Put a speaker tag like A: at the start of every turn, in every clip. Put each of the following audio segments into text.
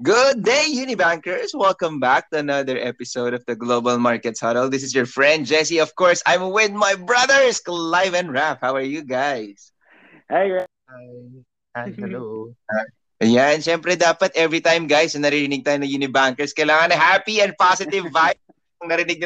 A: Good day, Unibankers. Welcome back to another episode of the Global Markets Huddle. This is your friend Jesse. Of course, I'm with my brothers, Clive and Raph. How are you guys?
B: Hi,
C: Hi. hello.
A: Ayan, syempre dapat every time guys na narinig tayo ng Unibankers, kailangan na happy and positive vibe narinig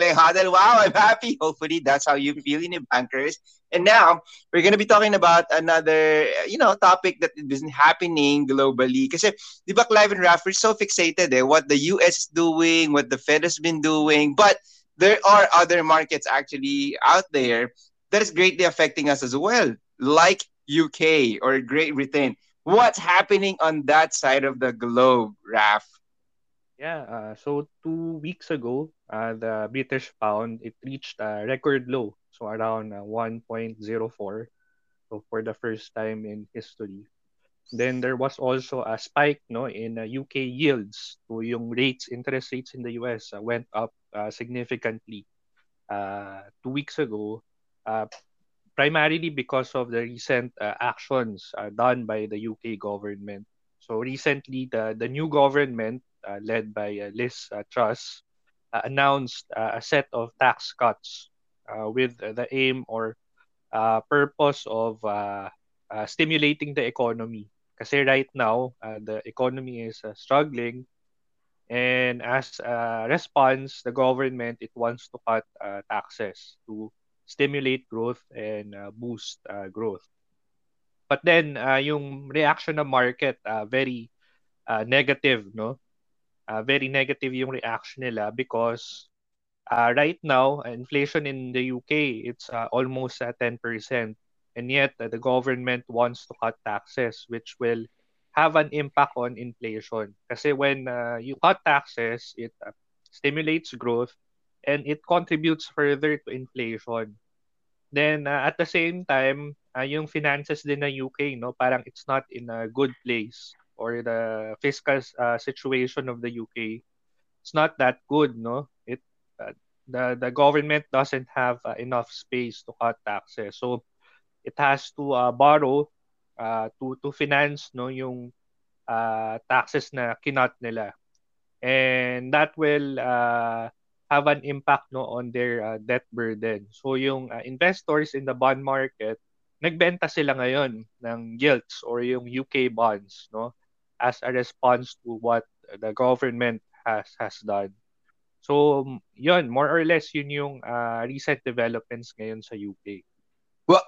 A: wow, I'm happy. Hopefully, that's how you feel in bankers. And now, we're to be talking about another, you know, topic that is happening globally. Kasi, di ba, Clive and Raph, we're so fixated eh, what the US is doing, what the Fed has been doing. But there are other markets actually out there that is greatly affecting us as well, like UK or Great Britain. What's happening on that side of the globe, Raph?
C: Yeah, uh, so two weeks ago, uh, the British pound it reached a record low, so around uh, 1.04. So for the first time in history. Then there was also a spike no in uh, UK yields. So yung rates, interest rates in the US uh, went up uh, significantly uh, two weeks ago, uh, primarily because of the recent uh, actions uh, done by the UK government. So recently, the, the new government Uh, led by uh, Liz uh, Truss, uh, announced uh, a set of tax cuts with the aim or purpose of stimulating the economy. Kasi right now, the economy is struggling and as a response, the government it wants to cut uh, taxes to stimulate growth and uh, boost uh, growth. But then yung reaction ng market very negative, no? Uh, very negative yung reaction nila because uh, right now, inflation in the UK, it's uh, almost at 10%. And yet, uh, the government wants to cut taxes, which will have an impact on inflation. Kasi when uh, you cut taxes, it uh, stimulates growth and it contributes further to inflation. Then, uh, at the same time, uh, yung finances din ng UK, no, parang it's not in a good place or the fiscal uh, situation of the UK it's not that good no? It uh, the the government doesn't have uh, enough space to cut taxes. So it has to uh, borrow uh, to to finance no yung uh, taxes na kinat nila. And that will uh, have an impact no on their uh, debt burden. So yung uh, investors in the bond market nagbenta sila ngayon ng gilts or yung UK bonds no as a response to what the government has has done. So, yun, more or less, yun yung uh, recent developments ngayon sa UK.
A: Well,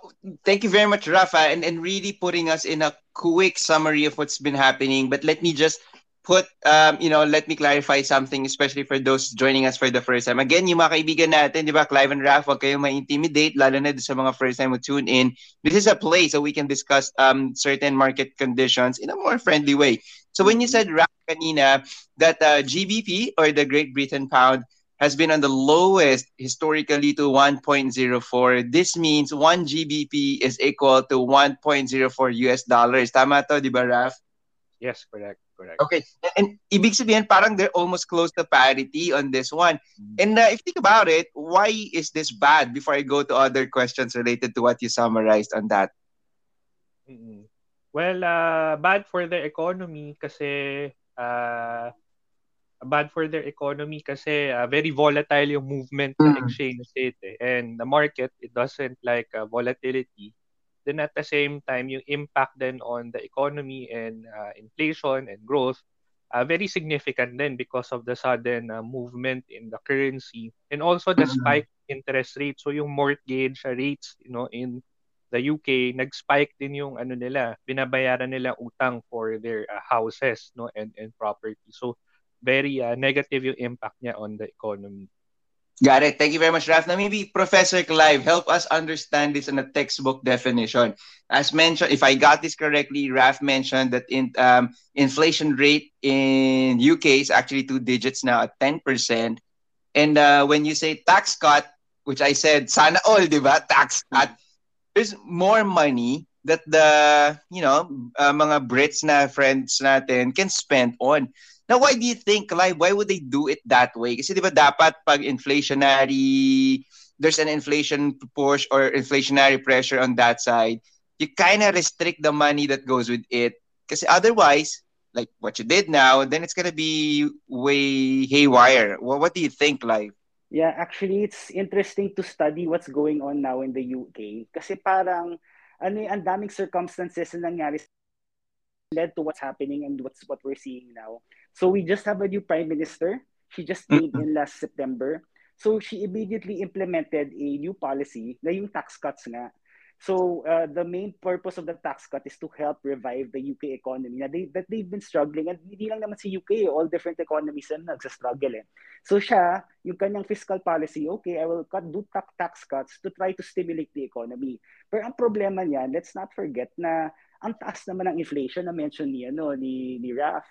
A: thank you very much, Rafa, and, and really putting us in a quick summary of what's been happening. But let me just put, um, you know, let me clarify something, especially for those joining us for the first time. Again, yung mga kaibigan natin, di ba, Clive and Raph, huwag kayong ma-intimidate, lalo na sa mga first time who tune in. This is a place so we can discuss um, certain market conditions in a more friendly way. So when you said, Raph, kanina, that uh, GBP or the Great Britain pound has been on the lowest historically to 1.04. This means 1 GBP is equal to 1.04 US dollars. Tama to, di ba, Raph?
C: Yes, correct. Correct.
A: Okay. And, and ibig sabihin, parang they're almost close to parity on this one. Mm-hmm. And uh, if you think about it, why is this bad? Before I go to other questions related to what you summarized on that.
C: Mm-hmm. Well, uh, bad for the economy kasi uh, bad for their economy kasi uh, very volatile yung movement mm. ng exchange rate eh. and the market it doesn't like uh, volatility then at the same time, yung impact then on the economy and uh, inflation and growth, uh, very significant then because of the sudden uh, movement in the currency and also the mm-hmm. spike interest rate. So yung mortgage rates, you know, in the UK, nag-spike din yung ano nila, binabayaran nila utang for their uh, houses, no, and and property. So very uh, negative yung impact niya on the economy.
A: Got it. Thank you very much, Raf. Now, maybe Professor Clive, help us understand this in a textbook definition. As mentioned, if I got this correctly, Raf mentioned that in um, inflation rate in UK is actually two digits now at 10%. And uh, when you say tax cut, which I said, sana all, di ba? Tax cut. There's more money that the, you know, uh, mga Brits na friends natin can spend on. Now, why do you think, like, why would they do it that way? Kasi di ba dapat pag inflationary, there's an inflation push or inflationary pressure on that side, you kind of restrict the money that goes with it. Kasi otherwise, like what you did now, then it's gonna be way haywire. Well, what do you think, like?
B: Yeah, actually, it's interesting to study what's going on now in the UK. Kasi parang, ano eh, ang daming circumstances na nangyari led to what's happening and what's what we're seeing now. So we just have a new prime minister. She just came in last September. So she immediately implemented a new policy na yung tax cuts nga. So uh, the main purpose of the tax cut is to help revive the UK economy na they, that they've been struggling and hindi lang naman si UK, all different economies na nagsa-struggle eh. So siya, yung kanyang fiscal policy, okay, I will cut, do tax, tax cuts to try to stimulate the economy. Pero ang problema niyan, let's not forget na ang taas naman ng inflation na mention ni, ano, ni, ni Raf.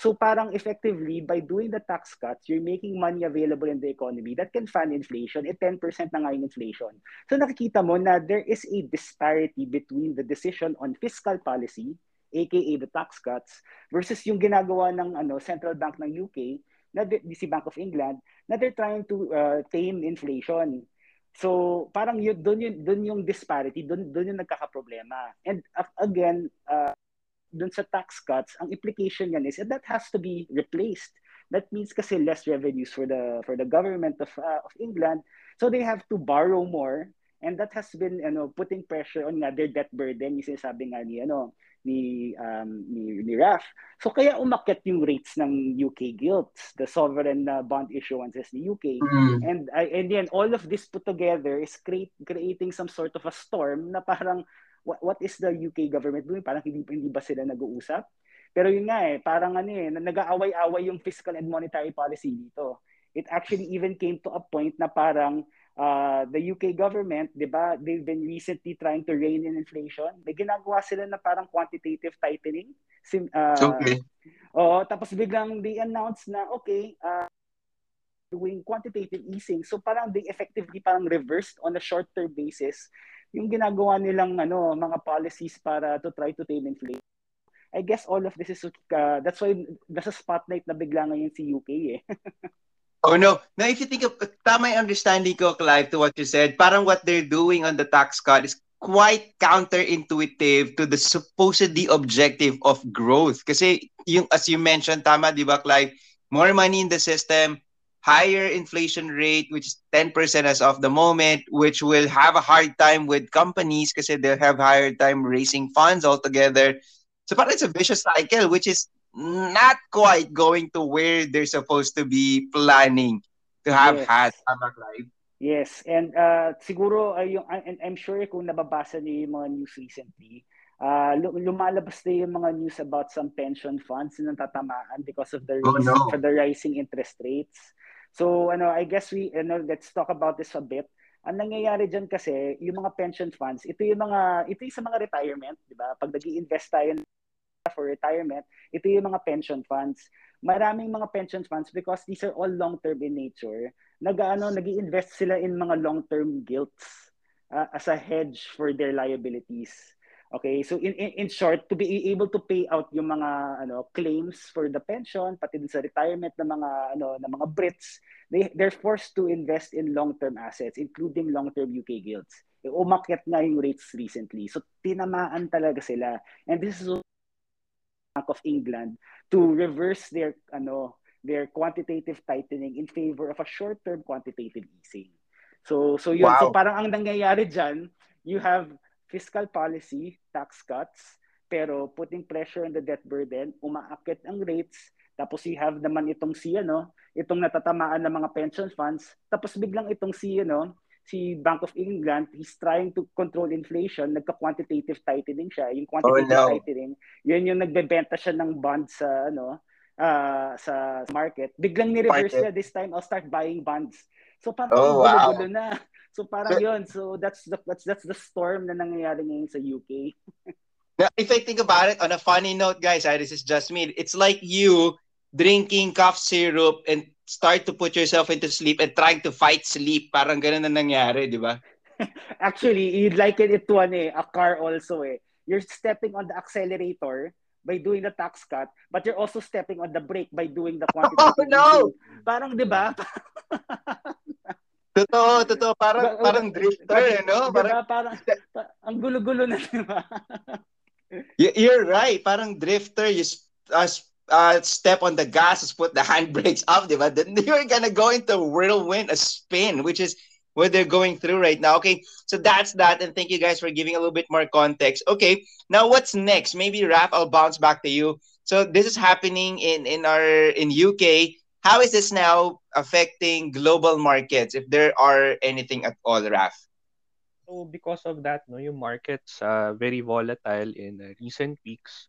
B: So parang effectively, by doing the tax cuts, you're making money available in the economy that can fund inflation. Eh, 10% na nga yung inflation. So nakikita mo na there is a disparity between the decision on fiscal policy, aka the tax cuts, versus yung ginagawa ng ano, central bank ng UK, na si Bank of England, na they're trying to uh, tame inflation. So, parang yun, doon yun, doon yung disparity, doon, doon yung nagkakaproblema. And uh, again, uh, dun sa tax cuts, ang implication niyan is that has to be replaced. That means kasi less revenues for the for the government of uh, of England. So they have to borrow more and that has been ano putting pressure on nga their debt burden yung sinasabi nga ni ano ni um ni, ni Raf. So kaya umakyat yung rates ng UK gilts, the sovereign uh, bond issuances ni UK. Mm. And uh, and then all of this put together is create, creating some sort of a storm na parang what, what is the UK government doing? Parang hindi, hindi ba sila nag-uusap? Pero yun nga eh, parang ano eh, nag-aaway-away yung fiscal and monetary policy dito. It actually even came to a point na parang uh, the UK government, di ba, they've been recently trying to rein in inflation. May ginagawa sila na parang quantitative tightening. Sim, uh, okay. Oo, tapos biglang they announced na, okay, uh, doing quantitative easing. So parang they effectively parang reversed on a short-term basis yung ginagawa nilang ano mga policies para to try to tame inflation. I guess all of this is uh, that's why nasa spotlight na bigla ngayon si UK eh.
A: oh no. Now if you think of tama yung understanding ko Clive to what you said, parang what they're doing on the tax cut is quite counterintuitive to the supposedly objective of growth. Kasi yung as you mentioned tama 'di ba Clive, more money in the system, higher inflation rate, which is 10% as of the moment, which will have a hard time with companies because they'll have higher time raising funds altogether. So but it's a vicious cycle, which is not quite going to where they're supposed to be planning to have yes. had Live.
B: Yes, and uh, siguro uh, yung, and I'm sure kung nababasa niyo yung mga news recently, uh, lumalabas na yung mga news about some pension funds na tatamaan because of the, oh, no. for the rising interest rates. So ano, I guess we ano, let's talk about this a bit. Ang nangyayari diyan kasi, yung mga pension funds, ito yung mga ito yung sa mga retirement, 'di ba? Pag nag-iinvest tayo for retirement, ito yung mga pension funds. Maraming mga pension funds because these are all long-term in nature. Nag-ano, nag-iinvest sila in mga long-term gilts uh, as a hedge for their liabilities. Okay, so in, in in short, to be able to pay out yung mga ano claims for the pension pati din sa retirement ng mga ano ng mga Brits, they they're forced to invest in long-term assets including long-term UK gilts. E, umakyat na yung rates recently. So tinamaan talaga sila. And this is Bank of England to reverse their ano their quantitative tightening in favor of a short-term quantitative easing. So so yun wow. so parang ang nangyayari diyan, you have fiscal policy, tax cuts, pero putting pressure on the debt burden, umaakit ang rates, tapos you have naman itong si ano, itong natatamaan ng mga pension funds, tapos biglang itong si ano, si Bank of England, he's trying to control inflation, nagka-quantitative tightening siya. Yung quantitative oh, no. tightening, yun yung nagbebenta siya ng bonds sa ano, uh, sa market. Biglang ni-reverse niya this time, I'll start buying bonds. So parang oh, wow. gulo na. So parang so, yun. So that's the that's that's the storm na nangyayari ngayon sa UK.
A: if I think about it on a funny note, guys, ah, this is just me. It's like you drinking cough syrup and start to put yourself into sleep and trying to fight sleep. Parang ganun na nangyari, di ba?
B: Actually, you'd liken it to an, eh, a car also eh. You're stepping on the accelerator by doing the tax cut, but you're also stepping on the brake by doing the quantitative
A: Oh, no!
B: Parang, di ba?
A: Totoo, totoo. Parang, ba, parang drifter, eh, no?
B: Parang, parang, ang gulo-gulo na, di ba?
A: You're right. Parang drifter. You uh, uh, step on the gas, put the handbrakes up, diba? then you're gonna go into whirlwind, a spin, which is what they're going through right now. Okay, so that's that, and thank you guys for giving a little bit more context. Okay, now what's next? Maybe Raf, I'll bounce back to you. So this is happening in in our in UK. How is this now affecting global markets, if there are anything at all, Raf?
C: So because of that, no, yung markets uh, very volatile in uh, recent weeks.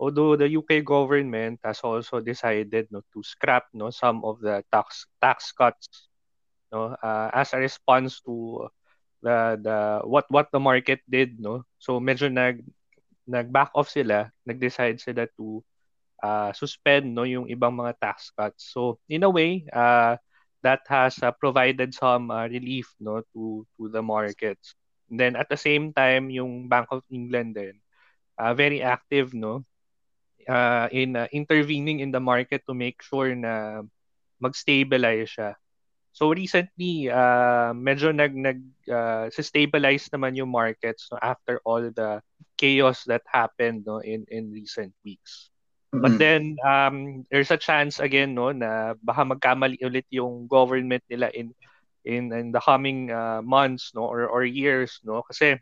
C: Although the UK government has also decided no, to scrap no, some of the tax tax cuts no, uh, as a response to the the what what the market did no so medyo nag nag back off sila nag-decide sila to uh, suspend no yung ibang mga tax cuts so in a way uh, that has uh, provided some uh, relief no to to the markets and then at the same time yung Bank of England din uh, very active no uh, in uh, intervening in the market to make sure na mag-stabilize siya. So recently, uh, medyo nag nag uh, stabilize naman yung markets no, after all the chaos that happened no in in recent weeks. Mm-hmm. But then um there's a chance again no na baka magkamali ulit yung government nila in in in the coming uh, months no or or years no kasi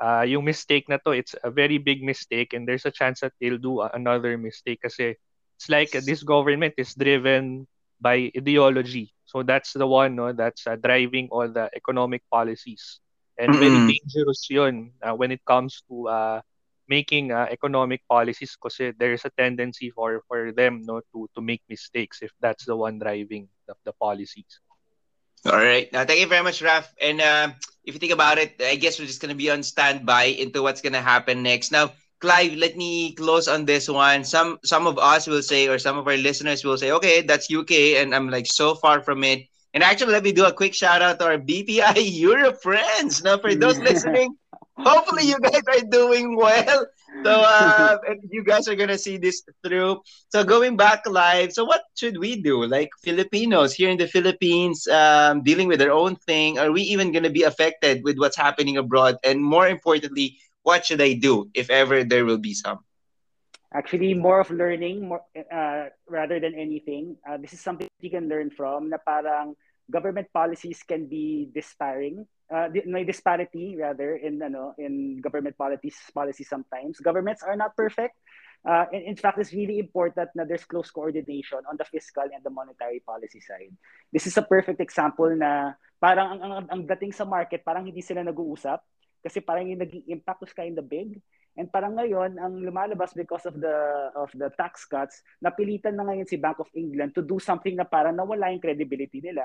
C: uh, yung mistake na to, it's a very big mistake and there's a chance that they'll do another mistake kasi it's like this government is driven by ideology. So that's the one no that's uh, driving all the economic policies. And mm-hmm. very dangerous yun uh, when it comes to uh, making uh, economic policies kasi there's a tendency for for them no to to make mistakes if that's the one driving the, the policies.
A: All right. Now, thank you very much, Raf. And uh, if you think about it, I guess we're just going to be on standby into what's going to happen next. Now, Clive, let me close on this one. Some some of us will say, or some of our listeners will say, okay, that's UK, and I'm like so far from it. And actually, let me do a quick shout out to our BPI Europe friends. Now, for those listening, hopefully you guys are doing well. So uh, you guys are gonna see this through. So going back live. So what should we do? Like Filipinos here in the Philippines, um, dealing with their own thing. Are we even gonna be affected with what's happening abroad? And more importantly, what should I do if ever there will be some?
B: Actually, more of learning, more uh, rather than anything. Uh, this is something you can learn from. Na parang government policies can be disparaging uh, may disparity rather in ano in government policies policies sometimes. Governments are not perfect. Uh, in, in fact it's really important that there's close coordination on the fiscal and the monetary policy side. This is a perfect example na parang ang, ang, ang dating sa market parang hindi sila nag-uusap kasi parang yung naging impact was kind of big. And parang ngayon ang lumalabas because of the of the tax cuts napilitan na ngayon si Bank of England to do something na parang nawala yung credibility nila.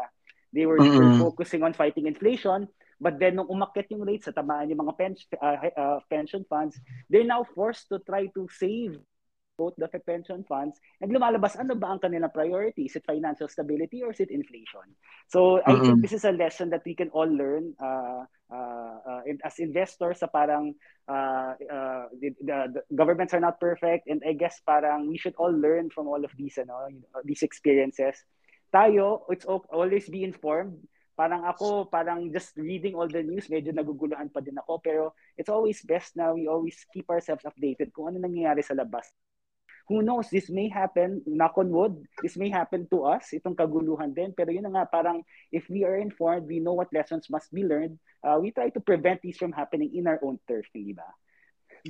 B: They were, mm-hmm. were focusing on fighting inflation But then, nung umakyat yung rates sa tamaan yung mga pen, uh, uh, pension funds, they're now forced to try to save both the pension funds and lumalabas ano ba ang kanilang priority? Is it financial stability or is it inflation? So mm-hmm. i think this is a lesson that we can all learn uh, uh, uh, as investors sa parang uh, uh, the, the, the governments are not perfect and i guess parang we should all learn from all of these ano these experiences. Tayo it's always be informed parang ako, parang just reading all the news, medyo naguguluhan pa din ako. Pero it's always best na we always keep ourselves updated kung ano nangyayari sa labas. Who knows, this may happen, knock on wood, this may happen to us, itong kaguluhan din. Pero yun nga, parang if we are informed, we know what lessons must be learned, uh, we try to prevent these from happening in our own turf, di ba?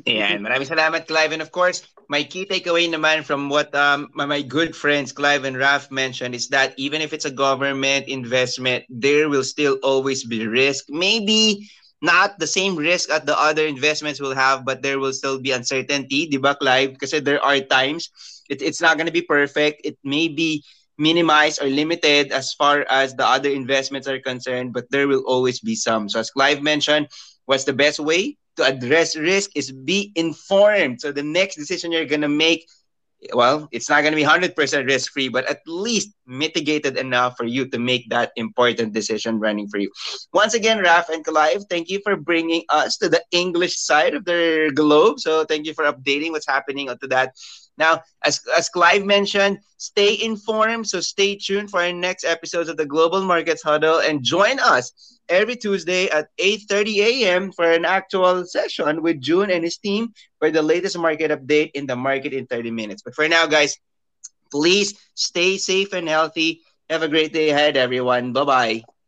A: Ayan, maraming salamat, Clive. And of course, my key takeaway naman from what um, my good friends Clive and Raf mentioned is that even if it's a government investment, there will still always be risk. Maybe not the same risk that the other investments will have, but there will still be uncertainty, di ba, Clive? Because there are times it, it's not going to be perfect. It may be minimized or limited as far as the other investments are concerned, but there will always be some. So as Clive mentioned, what's the best way? to address risk is be informed. So the next decision you're going to make, well, it's not going to be 100% risk free, but at least mitigated enough for you to make that important decision running for you. Once again, Raf and Clive, thank you for bringing us to the English side of the globe. So thank you for updating what's happening onto that. Now, as, as Clive mentioned, stay informed. So stay tuned for our next episodes of the Global Markets Huddle and join us every Tuesday at 8.30 a.m. for an actual session with June and his team for the latest market update in the market in 30 minutes. But for now, guys, Please stay safe and healthy. Have a great day ahead, everyone. Bye bye.